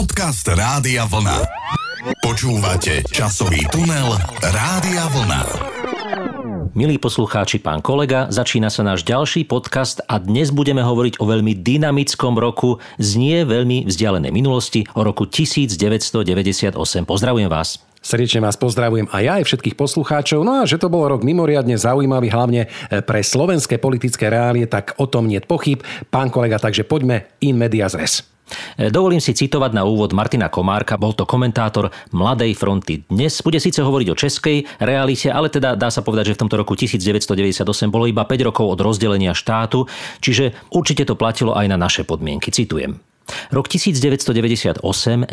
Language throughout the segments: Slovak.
Podcast Rádia Vlna. Počúvate časový tunel Rádia Vlna. Milí poslucháči, pán kolega, začína sa náš ďalší podcast a dnes budeme hovoriť o veľmi dynamickom roku z nie veľmi vzdialenej minulosti, o roku 1998. Pozdravujem vás. Srdečne vás pozdravujem aj ja, aj všetkých poslucháčov. No a že to bol rok mimoriadne zaujímavý, hlavne pre slovenské politické reálie, tak o tom nie pochyb. Pán kolega, takže poďme in medias res. E, dovolím si citovať na úvod Martina Komárka, bol to komentátor Mladej fronty. Dnes bude síce hovoriť o českej realite, ale teda dá sa povedať, že v tomto roku 1998 bolo iba 5 rokov od rozdelenia štátu, čiže určite to platilo aj na naše podmienky. Citujem. Rok 1998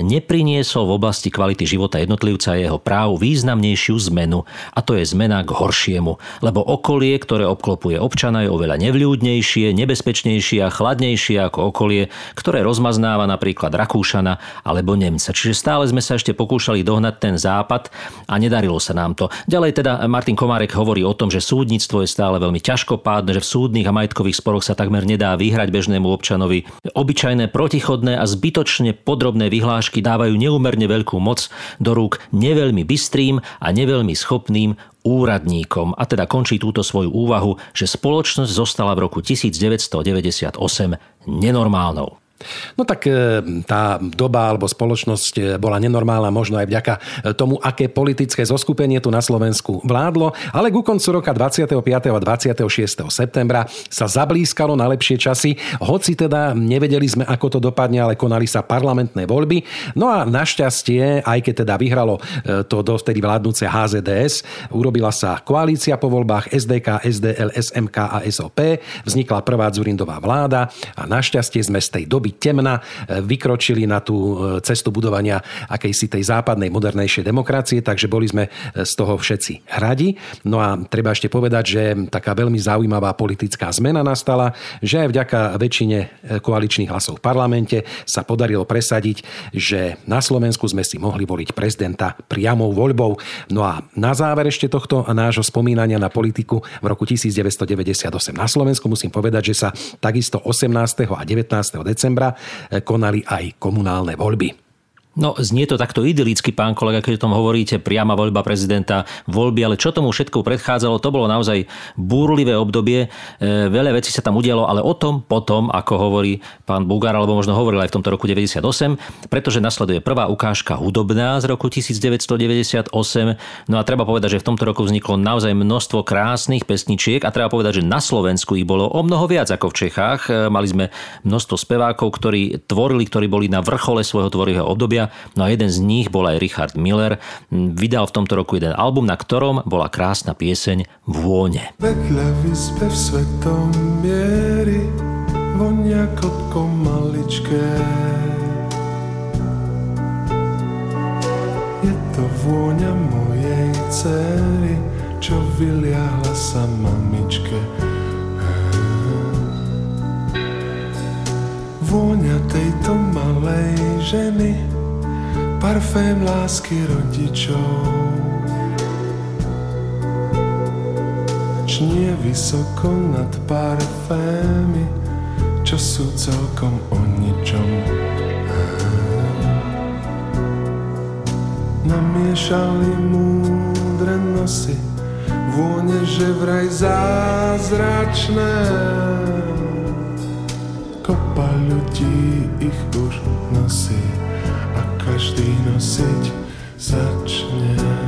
nepriniesol v oblasti kvality života jednotlivca a jeho práv významnejšiu zmenu, a to je zmena k horšiemu, lebo okolie, ktoré obklopuje občana, je oveľa nevľúdnejšie, nebezpečnejšie a chladnejšie ako okolie, ktoré rozmaznáva napríklad Rakúšana alebo Nemca. Čiže stále sme sa ešte pokúšali dohnať ten západ a nedarilo sa nám to. Ďalej teda Martin Komárek hovorí o tom, že súdnictvo je stále veľmi ťažkopádne, že v súdnych a majetkových sporoch sa takmer nedá vyhrať bežnému občanovi. Obyčajné proti protichodné a zbytočne podrobné vyhlášky dávajú neumerne veľkú moc do rúk neveľmi bystrým a neveľmi schopným úradníkom. A teda končí túto svoju úvahu, že spoločnosť zostala v roku 1998 nenormálnou. No tak e, tá doba alebo spoločnosť e, bola nenormálna možno aj vďaka e, tomu, aké politické zoskupenie tu na Slovensku vládlo, ale ku koncu roka 25. a 26. septembra sa zablískalo na lepšie časy, hoci teda nevedeli sme, ako to dopadne, ale konali sa parlamentné voľby. No a našťastie, aj keď teda vyhralo to dovtedy vládnúce HZDS, urobila sa koalícia po voľbách SDK, SDL, SMK a SOP, vznikla prvá Zurindová vláda a našťastie sme z tej doby doby temna e, vykročili na tú e, cestu budovania akejsi tej západnej, modernejšej demokracie, takže boli sme e, z toho všetci radi. No a treba ešte povedať, že taká veľmi zaujímavá politická zmena nastala, že aj vďaka väčšine koaličných hlasov v parlamente sa podarilo presadiť, že na Slovensku sme si mohli voliť prezidenta priamou voľbou. No a na záver ešte tohto nášho spomínania na politiku v roku 1998 na Slovensku musím povedať, že sa takisto 18. a 19. decembra decembra eh, konali aj komunálne voľby. No, znie to takto idylicky, pán kolega, keď o tom hovoríte, priama voľba prezidenta, voľby, ale čo tomu všetko predchádzalo, to bolo naozaj búrlivé obdobie. E, veľa vecí sa tam udialo, ale o tom potom, ako hovorí pán Bugár, alebo možno hovoril aj v tomto roku 98, pretože nasleduje prvá ukážka hudobná z roku 1998. No a treba povedať, že v tomto roku vzniklo naozaj množstvo krásnych pesničiek a treba povedať, že na Slovensku ich bolo o mnoho viac ako v Čechách. E, mali sme množstvo spevákov, ktorí tvorili, ktorí boli na vrchole svojho tvorivého obdobia No a jeden z nich bol aj Richard Miller. Vydal v tomto roku jeden album, na ktorom bola krásna pieseň Vône. Vedľa v svetom miery vonia kotko maličké. Je to vôňa mojej cery, čo vyliahla sa mamičke. Vôňa tejto malej ženy parfém lásky rodičov. Čnie vysoko nad parfémy, čo sú celkom o ničom. Namiešali múdre nosy, vône, že vraj zázračné. Kopa ľudí ich už nosí každý nosiť začne.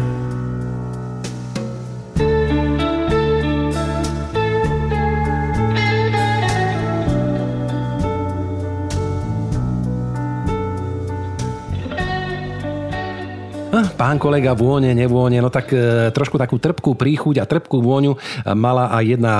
Pán kolega, vône, nevône, no tak e, trošku takú trpkú príchuť a trpkú vôňu e, mala aj jedna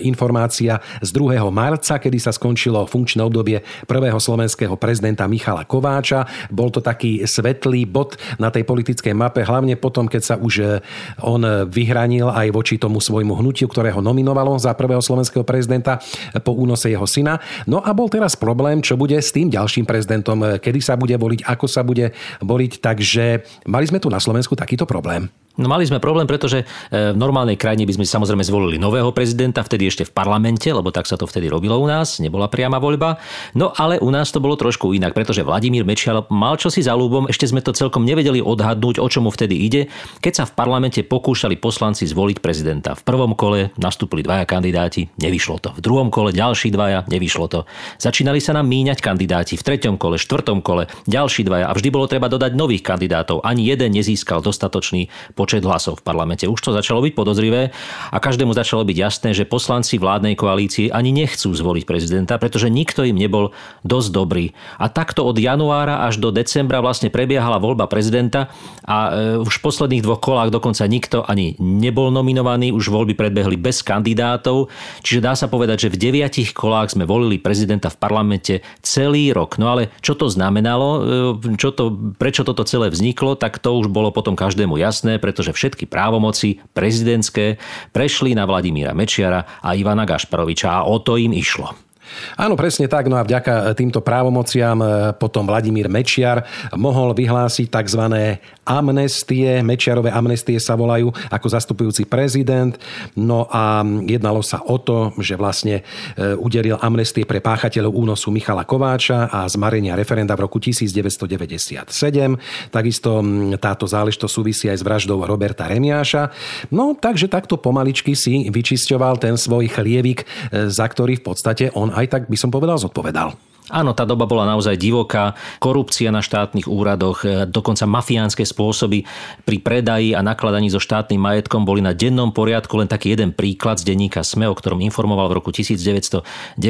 informácia z 2. marca, kedy sa skončilo funkčné obdobie prvého slovenského prezidenta Michala Kováča. Bol to taký svetlý bod na tej politickej mape, hlavne potom, keď sa už e, on vyhranil aj voči tomu svojmu hnutiu, ktorého nominovalo za prvého slovenského prezidenta po únose jeho syna. No a bol teraz problém, čo bude s tým ďalším prezidentom, kedy sa bude voliť, ako sa bude voliť, takže mali sme sme tu na Slovensku takýto problém? No mali sme problém, pretože e, v normálnej krajine by sme samozrejme zvolili nového prezidenta, vtedy ešte v parlamente, lebo tak sa to vtedy robilo u nás, nebola priama voľba. No ale u nás to bolo trošku inak, pretože Vladimír Mečiar mal čosi za ľúbom, ešte sme to celkom nevedeli odhadnúť, o čomu vtedy ide, keď sa v parlamente pokúšali poslanci zvoliť prezidenta. V prvom kole nastúpili dvaja kandidáti, nevyšlo to. V druhom kole ďalší dvaja, nevyšlo to. Začínali sa nám míňať kandidáti v treťom kole, štvrtom kole, ďalší dvaja a vždy bolo treba dodať nových kandidátov. Ani jeden nezískal dostatočný počet hlasov v parlamente. Už to začalo byť podozrivé a každému začalo byť jasné, že poslanci vládnej koalície ani nechcú zvoliť prezidenta, pretože nikto im nebol dosť dobrý. A takto od januára až do decembra vlastne prebiehala voľba prezidenta a e, už v posledných dvoch kolách dokonca nikto ani nebol nominovaný, už voľby predbehli bez kandidátov, čiže dá sa povedať, že v deviatich kolách sme volili prezidenta v parlamente celý rok. No ale čo to znamenalo, e, čo to, prečo toto celé vzniklo, tak to už bolo potom každému jasné, pretože všetky právomoci prezidentské prešli na Vladimíra Mečiara a Ivana Gašparoviča a o to im išlo. Áno, presne tak. No a vďaka týmto právomociam e, potom Vladimír Mečiar mohol vyhlásiť tzv. amnestie. Mečiarové amnestie sa volajú ako zastupujúci prezident. No a jednalo sa o to, že vlastne e, udelil amnestie pre páchateľov únosu Michala Kováča a zmarenia referenda v roku 1997. Takisto táto záležitosť súvisí aj s vraždou Roberta Remiáša. No takže takto pomaličky si vyčisťoval ten svoj chlievik, e, za ktorý v podstate on aj tak by som povedal zodpovedal. Áno, tá doba bola naozaj divoká. Korupcia na štátnych úradoch, e, dokonca mafiánske spôsoby pri predaji a nakladaní so štátnym majetkom boli na dennom poriadku. Len taký jeden príklad z denníka SME, o ktorom informoval v roku 1998,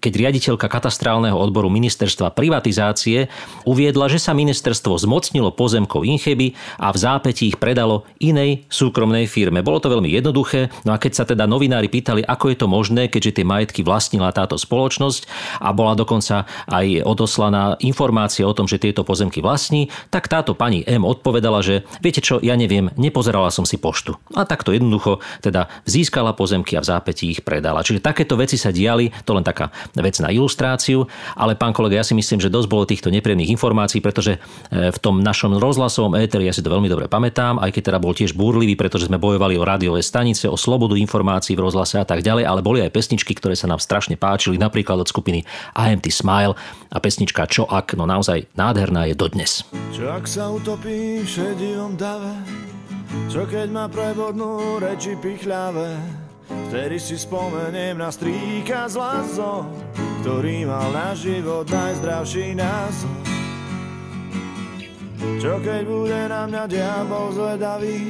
keď riaditeľka katastrálneho odboru ministerstva privatizácie uviedla, že sa ministerstvo zmocnilo pozemkov Incheby a v zápätí ich predalo inej súkromnej firme. Bolo to veľmi jednoduché, no a keď sa teda novinári pýtali, ako je to možné, keďže tie majetky vlastnila táto spoločnosť, a bola dokonca aj odoslaná informácia o tom, že tieto pozemky vlastní, tak táto pani M odpovedala, že viete čo, ja neviem, nepozerala som si poštu. A takto jednoducho teda získala pozemky a v zápätí ich predala. Čiže takéto veci sa diali, to len taká vec na ilustráciu, ale pán kolega, ja si myslím, že dosť bolo týchto nepríjemných informácií, pretože e, v tom našom rozhlasovom éteri, ja si to veľmi dobre pamätám, aj keď teda bol tiež búrlivý, pretože sme bojovali o rádiové stanice, o slobodu informácií v rozhlase a tak ďalej, ale boli aj pesničky, ktoré sa nám strašne páčili, napríklad od skupiny I am the smile a pesnička Čo ak, no naozaj nádherná je dodnes. Čo ak sa utopí šedivom dave, čo keď ma prebodnú reči pichľavé, vtedy si spomeniem na strýka z lazo, ktorý mal na život najzdravší názor. Čo keď bude na mňa diabol zvedavý,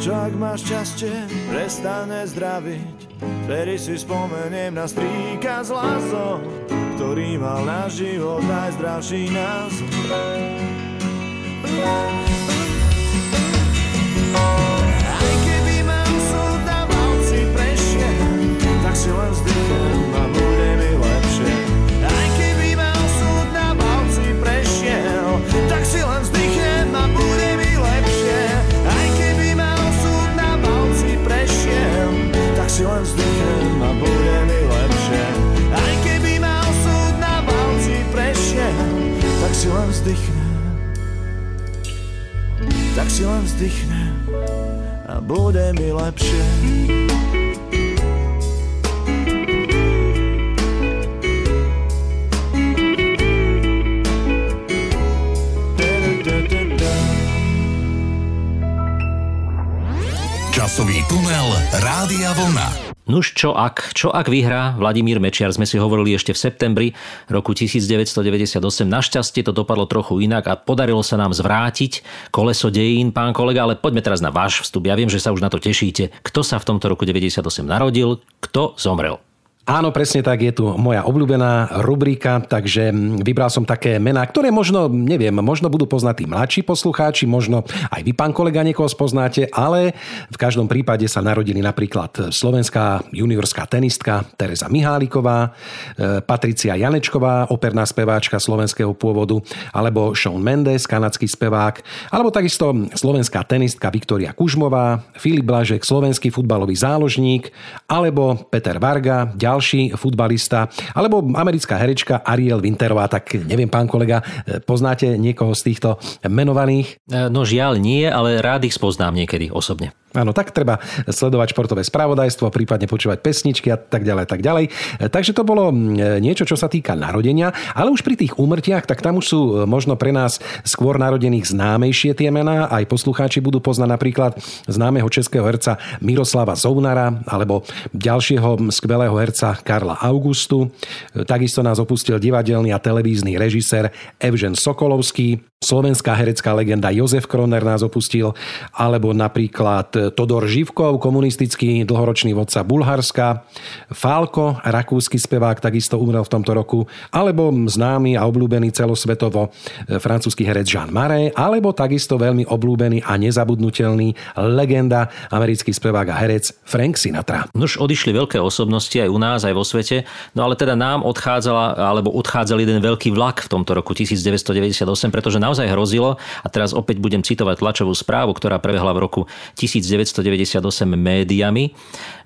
čo ak ma šťastie prestane zdraviť, vtedy si spomeniem na strýka z lazo, ktorý mal na život najzdravší názor. Si len vzdychnem a bude mi lepšie. Časový tunel Rádia Vlna. Nuž čo ak, čo ak vyhrá Vladimír Mečiar, sme si hovorili ešte v septembri roku 1998. Našťastie to dopadlo trochu inak a podarilo sa nám zvrátiť koleso dejín, pán kolega, ale poďme teraz na váš vstup. Ja viem, že sa už na to tešíte. Kto sa v tomto roku 98 narodil, kto zomrel? Áno, presne tak, je tu moja obľúbená rubrika, takže vybral som také mená, ktoré možno, neviem, možno budú poznať tí mladší poslucháči, možno aj vy, pán kolega, niekoho spoznáte, ale v každom prípade sa narodili napríklad slovenská juniorská tenistka Teresa Miháliková, e, Patricia Janečková, operná speváčka slovenského pôvodu, alebo Sean Mendes, kanadský spevák, alebo takisto slovenská tenistka Viktoria Kužmová, Filip Blažek, slovenský futbalový záložník, alebo Peter Varga, ďalší ďalší futbalista, alebo americká herečka Ariel Winterová, tak neviem, pán kolega, poznáte niekoho z týchto menovaných? E, No žiaľ nie, ale rád ich spoznám niekedy osobne. Áno, tak treba sledovať športové spravodajstvo, prípadne počúvať pesničky a tak ďalej, tak ďalej. Takže to bolo niečo, čo sa týka narodenia, ale už pri tých úmrtiach, tak tam už sú e, možno pre nás skôr narodených známejšie tie mená. Aj poslucháči budú poznať napríklad známeho českého herca Miroslava Zounara alebo ďalšieho skvelého herca Karla Augustu. E, Takisto nás opustil divadelný a televízny režisér Evžen Sokolovský, Slovenská herecká legenda Jozef Kroner nás opustil, alebo napríklad Todor Živkov, komunistický dlhoročný vodca Bulharska, Falko, rakúsky spevák, takisto umrel v tomto roku, alebo známy a obľúbený celosvetovo francúzsky herec Jean Marais, alebo takisto veľmi obľúbený a nezabudnutelný legenda, americký spevák a herec Frank Sinatra. Už odišli veľké osobnosti aj u nás, aj vo svete, no ale teda nám odchádzala, alebo odchádzal jeden veľký vlak v tomto roku 1998, pretože naozaj hrozilo, a teraz opäť budem citovať tlačovú správu, ktorá prebehla v roku 1998 médiami,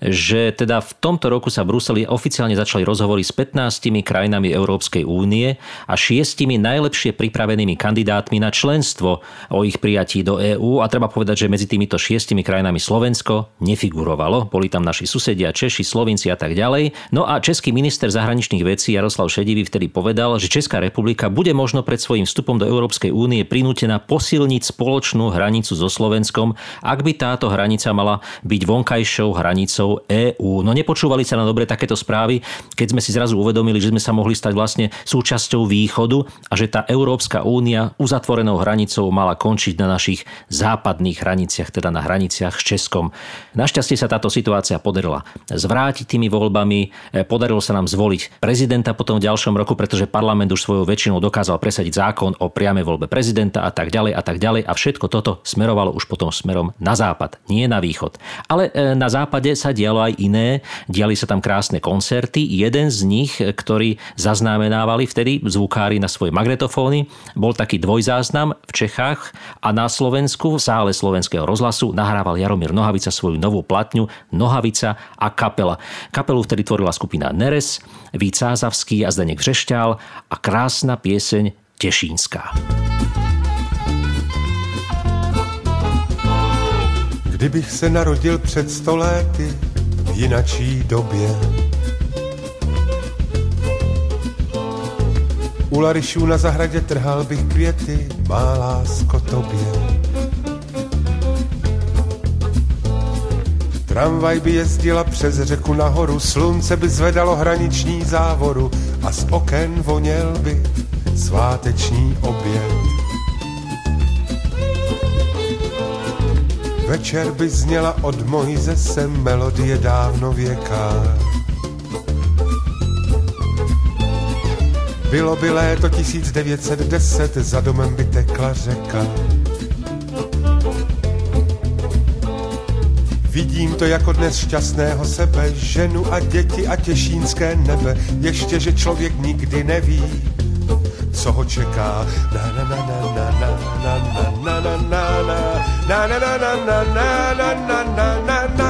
že teda v tomto roku sa v Bruseli oficiálne začali rozhovory s 15 krajinami Európskej únie a šiestimi najlepšie pripravenými kandidátmi na členstvo o ich prijatí do EÚ. A treba povedať, že medzi týmito šiestimi krajinami Slovensko nefigurovalo. Boli tam naši susedia, Češi, Slovinci a tak ďalej. No a český minister zahraničných vecí Jaroslav Šedivý vtedy povedal, že Česká republika bude možno pred svojím vstupom do Európskej únie prinútená posilniť spoločnú hranicu so Slovenskom, ak by táto hranica mala byť vonkajšou hranicou EÚ. No nepočúvali sa na dobre takéto správy, keď sme si zrazu uvedomili, že sme sa mohli stať vlastne súčasťou východu a že tá Európska únia uzatvorenou hranicou mala končiť na našich západných hraniciach, teda na hraniciach s Českom. Našťastie sa táto situácia podarila zvrátiť tými voľbami, e, podarilo sa nám zvoliť prezidenta potom v ďalšom roku, pretože parlament už svojou väčšinou dokázal presadiť zákon o priamej voľbe prezidenta a tak ďalej a tak ďalej a všetko toto smerovalo už potom smerom na západ, nie na východ. Ale e, na západe sa dialo aj iné, diali sa tam krásne koncerty. Jeden z nich, ktorý zaznamenávali vtedy zvukári na svoje magnetofóny, bol taký dvojzáznam v Čechách a na Slovensku v sále slovenského rozhlasu nahrával Jaromír Nohavica svoju novú platňu Nohavica a kapela. Kapelu vtedy tvorila skupina Neres, Vít a Zdeněk Vřešťál a krásna pieseň Tešínska. Kdybych se narodil před sto léty v jinačí době. U Larišů na zahradě trhal bych květy, má lásko tobě. Tramvaj by jezdila přes řeku nahoru, slunce by zvedalo hraniční závoru a z oken voněl by sváteční oběd. Večer by zněla od Mojze sem melodie dávno věká. Bylo by léto 1910, za domem by tekla řeka. Vidím to jako dnes šťastného sebe, ženu a děti a těšínské nebe, ještě, že člověk nikdy neví, co ho čeká. Na na na na na na na na na na na na na na na na na na na na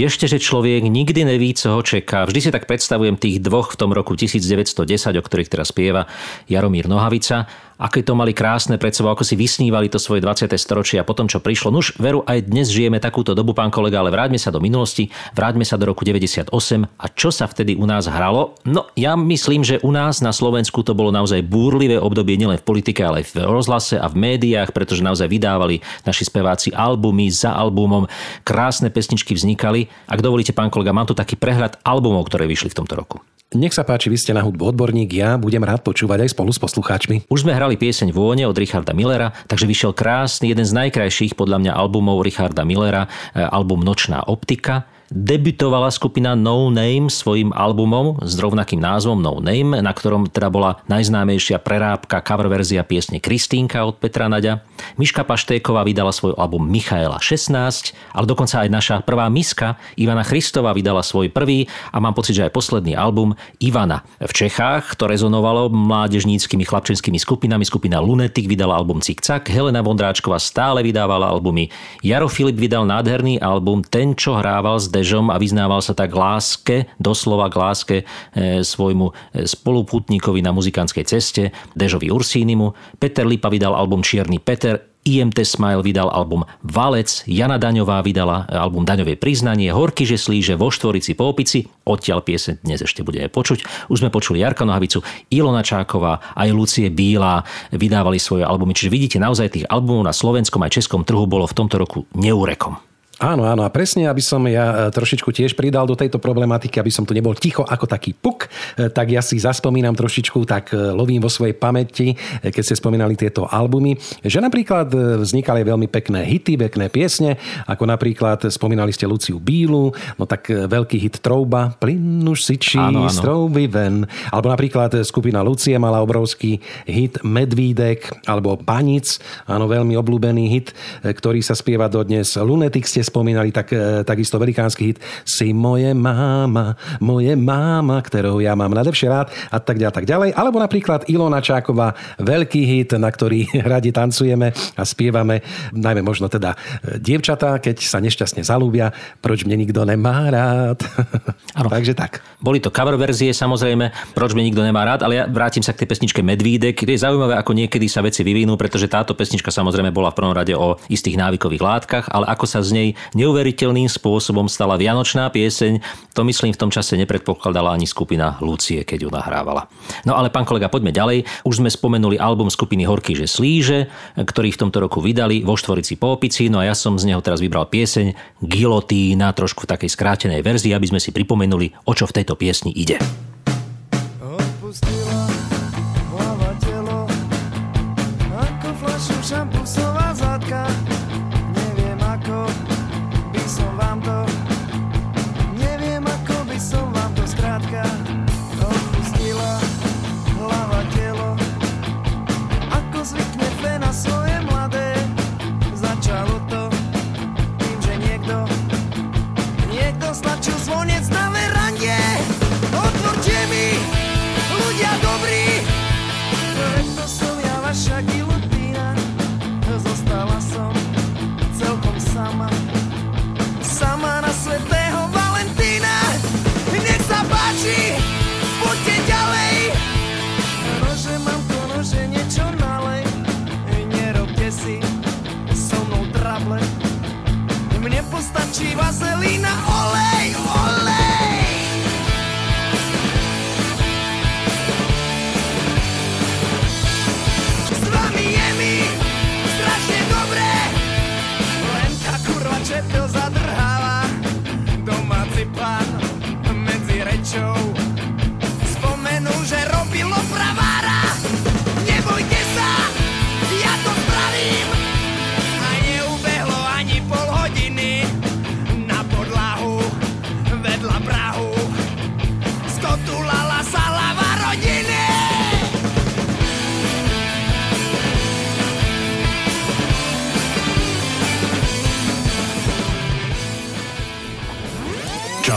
Ešte, že človek nikdy neví, co ho čeká. Vždy si tak predstavujem tých dvoch v tom roku 1910, o ktorých teraz spieva Jaromír Nohavica. Aké to mali krásne pred sebou, ako si vysnívali to svoje 20. storočie a potom, čo prišlo. Nuž, veru, aj dnes žijeme takúto dobu, pán kolega, ale vráťme sa do minulosti, vráťme sa do roku 98 a čo sa vtedy u nás hralo? No, ja myslím, že u nás na Slovensku to bolo naozaj búrlivé obdobie nielen v politike, ale aj v rozhlase a v médiách, pretože naozaj vydávali naši speváci albumy za albumom, krásne pesničky vznikali. Ak dovolíte, pán kolega, mám tu taký prehľad albumov, ktoré vyšli v tomto roku. Nech sa páči, vy ste na hudbu odborník, ja budem rád počúvať aj spolu s poslucháčmi. Už sme hrali pieseň Vône od Richarda Millera, takže vyšiel krásny, jeden z najkrajších podľa mňa albumov Richarda Millera, e, album Nočná optika. Debutovala skupina No Name svojim albumom s rovnakým názvom No Name, na ktorom teda bola najznámejšia prerábka cover verzia piesne Kristínka od Petra Naďa. Miška Paštéková vydala svoj album Michaela 16, ale dokonca aj naša prvá miska Ivana Christová vydala svoj prvý a mám pocit, že aj posledný album Ivana. V Čechách to rezonovalo mládežníckými chlapčenskými skupinami. Skupina Lunetik vydala album Cikcak, Helena Vondráčková stále vydávala albumy. Jaro Filip vydal nádherný album Ten, čo hrával s pápežom a vyznával sa tak láske, doslova k láske e, svojmu e, spoluputníkovi na muzikantskej ceste, Dežovi Ursínimu. Peter Lipa vydal album Čierny Peter, IMT Smile vydal album Valec, Jana Daňová vydala album Daňové priznanie, Horky že slíže vo Štvorici po opici, odtiaľ piesen dnes ešte budeme počuť. Už sme počuli Jarka Nohavicu, Ilona Čáková, aj Lucie Bílá vydávali svoje albumy. Čiže vidíte, naozaj tých albumov na slovenskom aj českom trhu bolo v tomto roku neúrekom. Áno, áno. A presne, aby som ja e, trošičku tiež pridal do tejto problematiky, aby som tu nebol ticho ako taký puk, e, tak ja si zaspomínam trošičku, tak e, lovím vo svojej pamäti, keď ste spomínali tieto albumy, že napríklad vznikali veľmi pekné hity, pekné piesne, ako napríklad spomínali ste Luciu Bílu, no tak veľký hit Trouba, plyn už sičí, áno, áno. strouby ven. Alebo napríklad skupina Lucie mala obrovský hit Medvídek, alebo Panic, áno, veľmi obľúbený hit, ktorý sa spieva dodnes. Lunetik ste spomínali, tak, e, takisto velikánsky hit Si moje máma, moje máma, ktorou ja mám najlepšie rád a tak ďalej, tak ďalej. Alebo napríklad Ilona Čáková, veľký hit, na ktorý radi tancujeme a spievame, najmä možno teda e, dievčatá, keď sa nešťastne zalúbia, proč mne nikto nemá rád. Ano. Takže tak. Boli to cover verzie samozrejme, proč mne nikto nemá rád, ale ja vrátim sa k tej pesničke Medvídek. Je zaujímavé, ako niekedy sa veci vyvinú, pretože táto pesnička samozrejme bola v prvom rade o istých návykových látkach, ale ako sa z nej neuveriteľným spôsobom stala vianočná pieseň. To myslím v tom čase nepredpokladala ani skupina Lucie, keď ju nahrávala. No ale pán kolega, poďme ďalej. Už sme spomenuli album skupiny Horky, že slíže, ktorý v tomto roku vydali vo Štvorici po opici. No a ja som z neho teraz vybral pieseň Gilotína, trošku v takej skrátenej verzii, aby sme si pripomenuli, o čo v tejto piesni ide.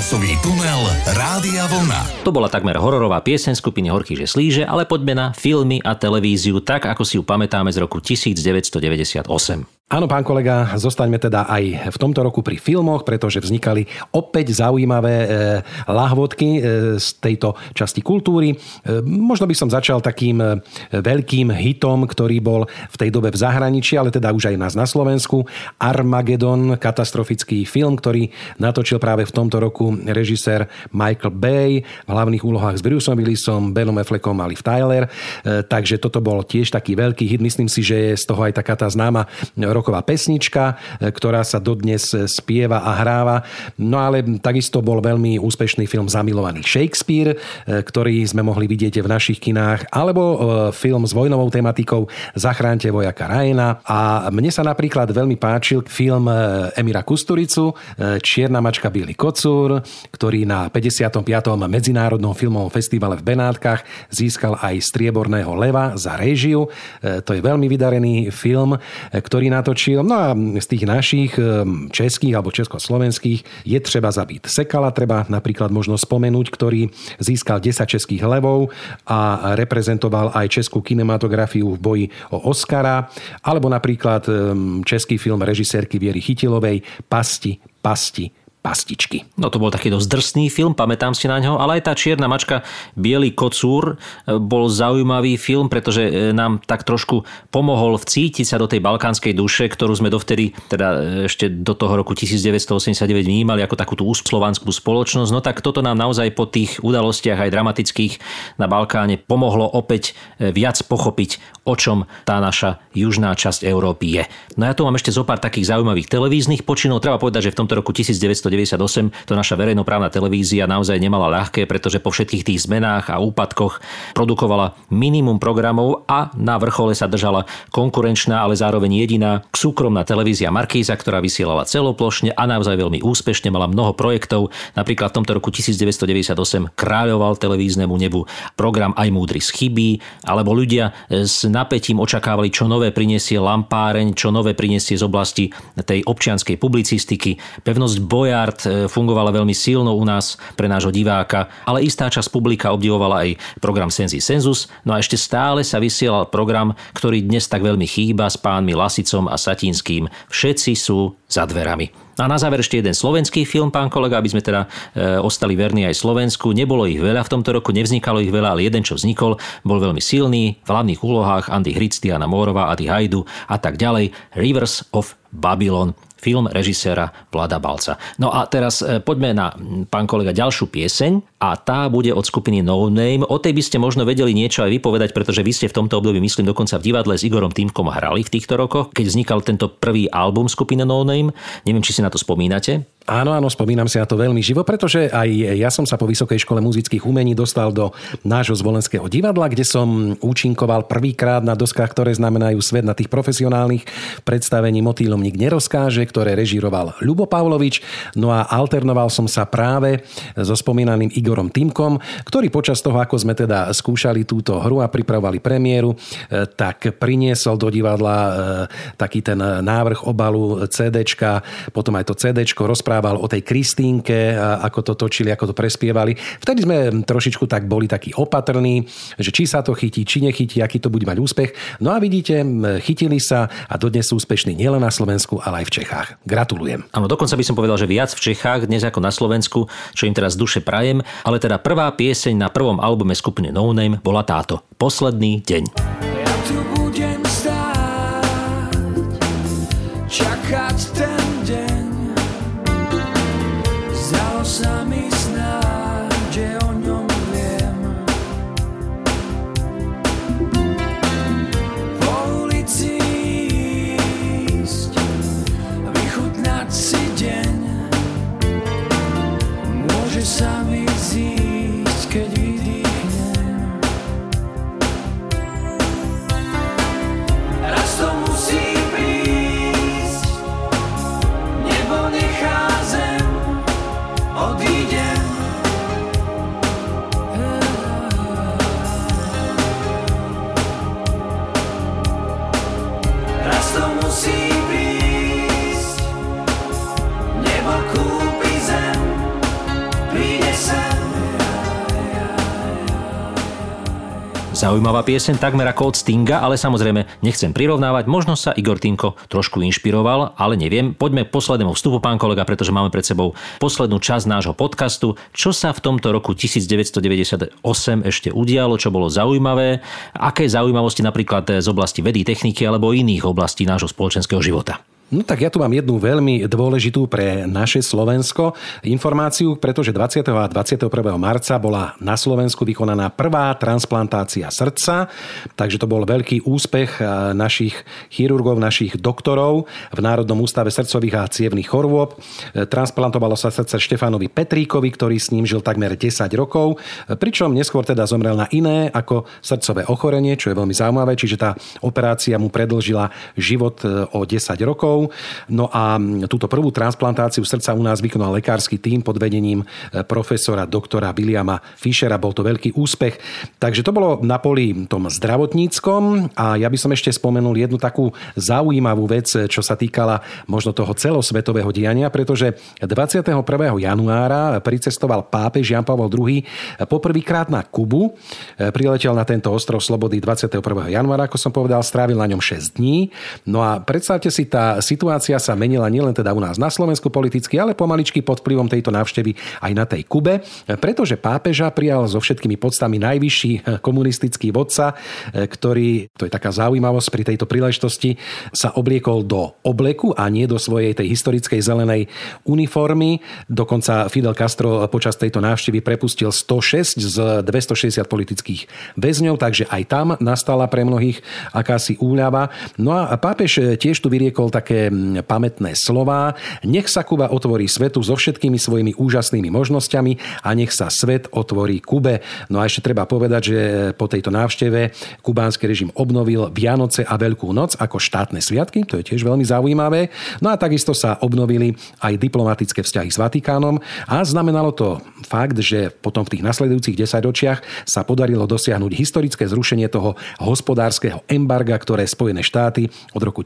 Časový tunel Rádia Vlna. To bola takmer hororová pieseň skupiny Horky, že slíže, ale poďme na filmy a televíziu tak, ako si ju pamätáme z roku 1998. Áno, pán kolega, zostaňme teda aj v tomto roku pri filmoch, pretože vznikali opäť zaujímavé e, lahvodky e, z tejto časti kultúry. E, možno by som začal takým e, veľkým hitom, ktorý bol v tej dobe v zahraničí, ale teda už aj nás na Slovensku. Armageddon, katastrofický film, ktorý natočil práve v tomto roku režisér Michael Bay v hlavných úlohách s Bruceom Willisom, Benom Affleckom a Liv Tyler. E, takže toto bol tiež taký veľký hit. Myslím si, že je z toho aj taká tá známa roková pesnička, e, ktorá sa dodnes spieva a hráva. No ale takisto bol veľmi úspešný film Zamilovaný Shakespeare, e, ktorý sme mohli vidieť v našich kinách, alebo e, film s vojnovou tematikou Zachránte vojaka Ryana. A mne sa napríklad veľmi páčil film Emira Kusturicu Čierna mačka Billy Kocúr, ktorý na 55. Medzinárodnom filmovom festivale v Benátkach získal aj Strieborného leva za réžiu. To je veľmi vydarený film, ktorý natočil. No a z tých našich českých alebo československých je treba zabiť Sekala, treba napríklad možno spomenúť, ktorý získal 10 českých levov a reprezentoval aj českú kinematografiu v boji o Oscara, alebo napríklad český film režisérky Viery Chytilovej Pasti, Pasti, Pastičky. No to bol taký dosť drsný film, pamätám si na ňo, ale aj tá čierna mačka Bielý kocúr e, bol zaujímavý film, pretože e, nám tak trošku pomohol vcítiť sa do tej balkánskej duše, ktorú sme dovtedy, teda e, ešte do toho roku 1989 vnímali ako takú tú slovanskú spoločnosť. No tak toto nám naozaj po tých udalostiach aj dramatických na Balkáne pomohlo opäť viac pochopiť, o čom tá naša južná časť Európy je. No ja tu mám ešte zo pár takých zaujímavých televíznych počinov. Treba povedať, že v tomto roku 1900 1998 to naša verejnoprávna televízia naozaj nemala ľahké, pretože po všetkých tých zmenách a úpadkoch produkovala minimum programov a na vrchole sa držala konkurenčná, ale zároveň jediná súkromná televízia Markíza, ktorá vysielala celoplošne a naozaj veľmi úspešne, mala mnoho projektov. Napríklad v tomto roku 1998 kráľoval televíznemu nebu program Aj múdry z chyby, alebo ľudia s napätím očakávali, čo nové prinesie lampáreň, čo nové prinesie z oblasti tej občianskej publicistiky. Pevnosť boja Štandard e, fungovala veľmi silno u nás pre nášho diváka, ale istá časť publika obdivovala aj program Senzi Sensus, no a ešte stále sa vysielal program, ktorý dnes tak veľmi chýba s pánmi Lasicom a Satinským. Všetci sú za dverami. A na záver ešte jeden slovenský film, pán kolega, aby sme teda e, ostali verní aj Slovensku. Nebolo ich veľa v tomto roku, nevznikalo ich veľa, ale jeden, čo vznikol, bol veľmi silný. V hlavných úlohách Andy Hric, Diana Mórová, Adi Hajdu a tak ďalej. Rivers of Babylon film režiséra Vlada Balca. No a teraz e, poďme na, pán kolega, ďalšiu pieseň a tá bude od skupiny No Name. O tej by ste možno vedeli niečo aj vypovedať, pretože vy ste v tomto období, myslím, dokonca v divadle s Igorom Týmkom hrali v týchto rokoch, keď vznikal tento prvý album skupiny No Name. Neviem, či si na to spomínate. Áno, áno, spomínam si na to veľmi živo, pretože aj ja som sa po Vysokej škole muzických umení dostal do nášho zvolenského divadla, kde som účinkoval prvýkrát na doskách, ktoré znamenajú svet na tých profesionálnych predstavení Motýlom nik nerozkáže, ktoré režíroval Ľubo Pavlovič. No a alternoval som sa práve so spomínaným Igorom Týmkom, ktorý počas toho, ako sme teda skúšali túto hru a pripravovali premiéru, e, tak priniesol do divadla e, taký ten návrh obalu CDčka, potom aj to CDčko rozprával rozprával o tej Kristínke, ako to točili, ako to prespievali. Vtedy sme trošičku tak boli takí opatrní, že či sa to chytí, či nechytí, aký to bude mať úspech. No a vidíte, chytili sa a dodnes sú úspešní nielen na Slovensku, ale aj v Čechách. Gratulujem. Áno, dokonca by som povedal, že viac v Čechách dnes ako na Slovensku, čo im teraz duše prajem, ale teda prvá pieseň na prvom albume skupiny No Name bola táto. Posledný deň. Sim. Zaujímavá pieseň, takmer ako od Stinga, ale samozrejme nechcem prirovnávať. Možno sa Igor Týmko trošku inšpiroval, ale neviem. Poďme k poslednému vstupu, pán kolega, pretože máme pred sebou poslednú časť nášho podcastu. Čo sa v tomto roku 1998 ešte udialo, čo bolo zaujímavé, aké zaujímavosti napríklad z oblasti vedy, techniky alebo iných oblastí nášho spoločenského života. No tak ja tu mám jednu veľmi dôležitú pre naše Slovensko informáciu, pretože 20. a 21. marca bola na Slovensku vykonaná prvá transplantácia srdca, takže to bol veľký úspech eh, našich chirurgov, našich doktorov v Národnom ústave srdcových a cievných chorôb. Eh, Transplantovalo sa srdce Štefanovi Petríkovi, ktorý s ním žil takmer 10 rokov, eh, pričom neskôr teda zomrel na iné ako srdcové ochorenie, čo je veľmi zaujímavé, čiže tá operácia mu predlžila život o 10 rokov. No a túto prvú transplantáciu srdca u nás vykonal lekársky tým pod vedením e, profesora doktora Williama Fischera. Bol to veľký úspech. Takže to bolo na poli tom zdravotníckom a ja by som ešte spomenul jednu takú zaujímavú vec, čo sa týkala možno toho celosvetového diania, pretože 21. januára pricestoval pápež Jan Pavel II poprvýkrát na Kubu. E, Priletel na tento ostrov Slobody 21. januára, ako som povedal, strávil na ňom 6 dní. No a predstavte si tá situácia sa menila nielen teda u nás na Slovensku politicky, ale pomaličky pod vplyvom tejto návštevy aj na tej Kube, pretože pápeža prijal so všetkými podstami najvyšší komunistický vodca, ktorý, to je taká zaujímavosť pri tejto príležitosti, sa obliekol do obleku a nie do svojej tej historickej zelenej uniformy. Dokonca Fidel Castro počas tejto návštevy prepustil 106 z 260 politických väzňov, takže aj tam nastala pre mnohých akási úľava. No a pápež tiež tu vyriekol také pamätné slová. Nech sa Kuba otvorí svetu so všetkými svojimi úžasnými možnosťami a nech sa svet otvorí Kube. No a ešte treba povedať, že po tejto návšteve kubánsky režim obnovil Vianoce a Veľkú noc ako štátne sviatky, to je tiež veľmi zaujímavé. No a takisto sa obnovili aj diplomatické vzťahy s Vatikánom a znamenalo to fakt, že potom v tých nasledujúcich desaťročiach sa podarilo dosiahnuť historické zrušenie toho hospodárskeho embarga, ktoré Spojené štáty od roku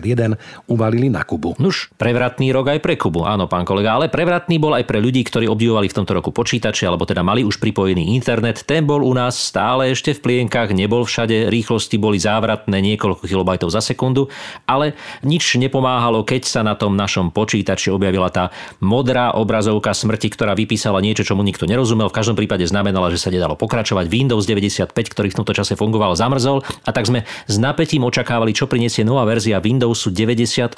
1961 uvalili na Kubu. Nuž, prevratný rok aj pre Kubu, áno, pán kolega, ale prevratný bol aj pre ľudí, ktorí obdivovali v tomto roku počítače, alebo teda mali už pripojený internet. Ten bol u nás stále ešte v plienkach, nebol všade, rýchlosti boli závratné niekoľko kilobajtov za sekundu, ale nič nepomáhalo, keď sa na tom našom počítači objavila tá modrá obrazovka smrti, ktorá vypísala niečo, čomu nikto nerozumel. V každom prípade znamenala, že sa nedalo pokračovať. Windows 95, ktorý v tomto čase fungoval, zamrzol a tak sme s napätím očakávali, čo priniesie nová verzia Windowsu 98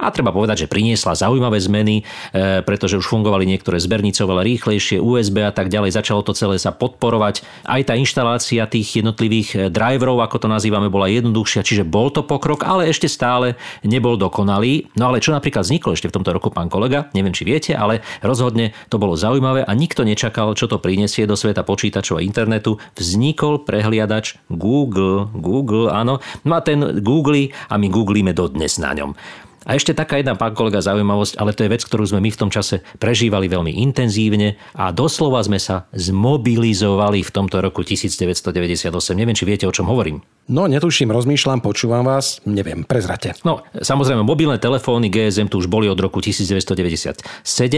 a treba povedať, že priniesla zaujímavé zmeny, e, pretože už fungovali niektoré zbernice oveľa rýchlejšie, USB a tak ďalej. Začalo to celé sa podporovať. Aj tá inštalácia tých jednotlivých e, driverov, ako to nazývame, bola jednoduchšia, čiže bol to pokrok, ale ešte stále nebol dokonalý. No ale čo napríklad vzniklo ešte v tomto roku, pán kolega, neviem, či viete, ale rozhodne to bolo zaujímavé a nikto nečakal, čo to prinesie do sveta počítačov a internetu. Vznikol prehliadač Google. Google, áno. No a ten Google a my googlíme dodnes na ňom. A ešte taká jedna, pán kolega, zaujímavosť, ale to je vec, ktorú sme my v tom čase prežívali veľmi intenzívne a doslova sme sa zmobilizovali v tomto roku 1998. Neviem, či viete, o čom hovorím. No, netuším, rozmýšľam, počúvam vás, neviem, prezrate. No, samozrejme, mobilné telefóny GSM tu už boli od roku 1997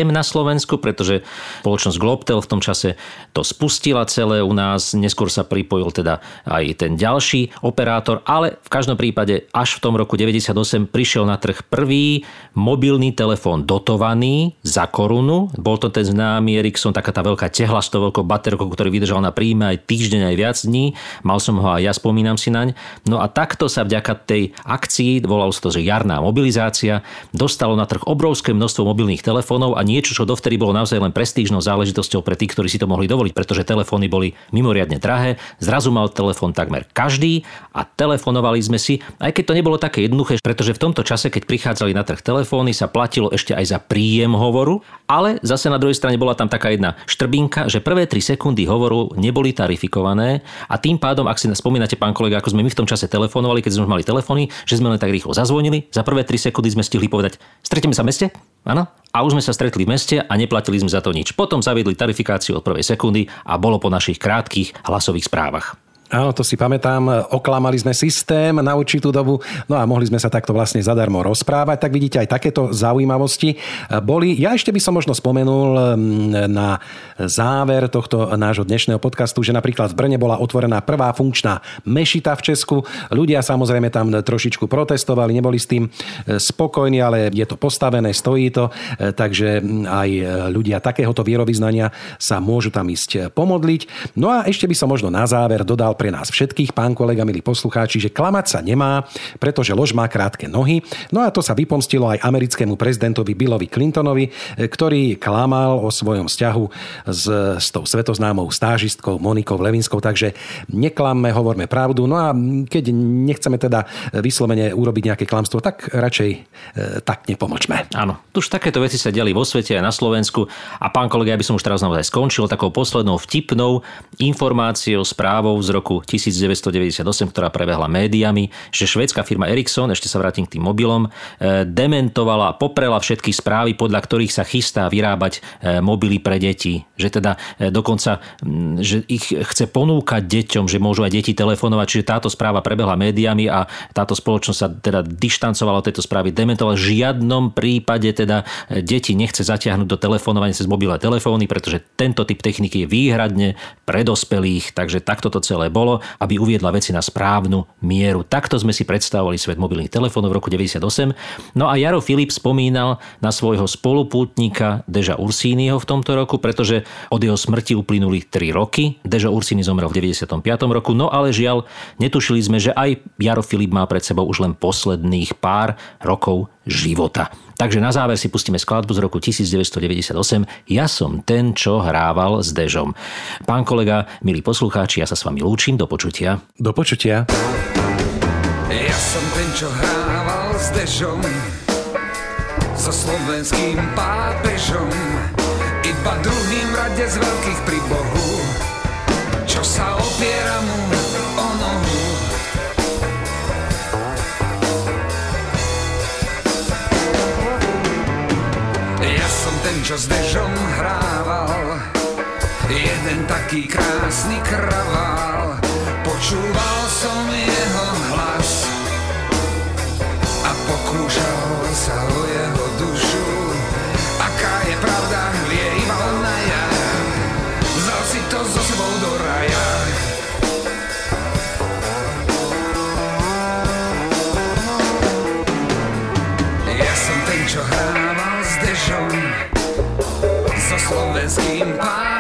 na Slovensku, pretože spoločnosť Globtel v tom čase to spustila celé u nás, neskôr sa pripojil teda aj ten ďalší operátor, ale v každom prípade až v tom roku 98 prišiel na trh prvý mobilný telefón dotovaný za korunu. Bol to ten známy Ericsson, taká tá veľká tehla s tou veľkou baterkou, ktorý vydržal na príjme aj týždeň, aj viac dní. Mal som ho aj ja, spomínam si naň. No a takto sa vďaka tej akcii, volalo sa to, že jarná mobilizácia, dostalo na trh obrovské množstvo mobilných telefónov a niečo, čo dovtedy bolo naozaj len prestížnou záležitosťou pre tých, ktorí si to mohli dovoliť, pretože telefóny boli mimoriadne drahé. Zrazu mal telefón takmer každý a telefonovali sme si, aj keď to nebolo také jednoduché, pretože v tomto čase, keď prichádzali na trh telefóny, sa platilo ešte aj za príjem hovoru, ale zase na druhej strane bola tam taká jedna štrbinka, že prvé 3 sekundy hovoru neboli tarifikované a tým pádom, ak si spomínate, pán kolega, ako sme my v tom čase telefonovali, keď sme mali telefóny, že sme len tak rýchlo zazvonili. Za prvé 3 sekundy sme stihli povedať, stretneme sa v meste? Áno? A už sme sa stretli v meste a neplatili sme za to nič. Potom zaviedli tarifikáciu od prvej sekundy a bolo po našich krátkých hlasových správach. Áno, to si pamätám. Oklamali sme systém na určitú dobu, no a mohli sme sa takto vlastne zadarmo rozprávať. Tak vidíte, aj takéto zaujímavosti boli. Ja ešte by som možno spomenul mm, na záver tohto nášho dnešného podcastu, že napríklad v Brne bola otvorená prvá funkčná mešita v Česku. Ľudia samozrejme tam trošičku protestovali, neboli s tým e, spokojní, ale je to postavené, stojí to, e, takže mm, aj ľudia takéhoto vierovýznania sa môžu tam ísť pomodliť. No a ešte by som možno na záver dodal pre nás všetkých, pán kolega, milí poslucháči, že klamať sa nemá, pretože lož má krátke nohy. No a to sa vypomstilo aj americkému prezidentovi Billovi Clintonovi, ktorý klamal o svojom vzťahu s, s tou svetoznámou stážistkou Monikou Levinskou. Takže neklamme, hovorme pravdu. No a keď nechceme teda vyslovene urobiť nejaké klamstvo, tak radšej e, tak nepomočme. Áno, už takéto veci sa diali vo svete aj na Slovensku. A pán kolega, ja by som už teraz naozaj skončil takou poslednou vtipnou informáciou, správou z roku roku 1998, ktorá prebehla médiami, že švédska firma Ericsson, ešte sa vrátim k tým mobilom, e, dementovala, poprela všetky správy, podľa ktorých sa chystá vyrábať e, mobily pre deti. Že teda e, dokonca, že ich chce ponúkať deťom, že môžu aj deti telefonovať. Čiže táto správa prebehla médiami a táto spoločnosť sa teda dištancovala od tejto správy, dementovala. V žiadnom prípade teda deti nechce zatiahnuť do telefonovania cez mobilné telefóny, pretože tento typ techniky je výhradne pre dospelých, takže takto to celé bolo, aby uviedla veci na správnu mieru. Takto sme si predstavovali svet mobilných telefónov v roku 98. No a Jaro Filip spomínal na svojho spolupútnika Deža Ursínyho v tomto roku, pretože od jeho smrti uplynuli 3 roky. Dežo Ursíny zomrel v 95. roku, no ale žiaľ, netušili sme, že aj Jaro Filip má pred sebou už len posledných pár rokov života. Takže na záver si pustíme skladbu z roku 1998 Ja som ten, čo hrával s Dežom. Pán kolega, milí poslucháči, ja sa s vami lúčim. Do počutia. Do počutia. Ja som ten, čo hrával s Dežom So slovenským pápežom Iba druhým rade z veľkých pri Bohu Čo sa opiera mu ten, čo s Dežom hrával. Jeden taký krásny kravál. Počúval som jeho so slovenským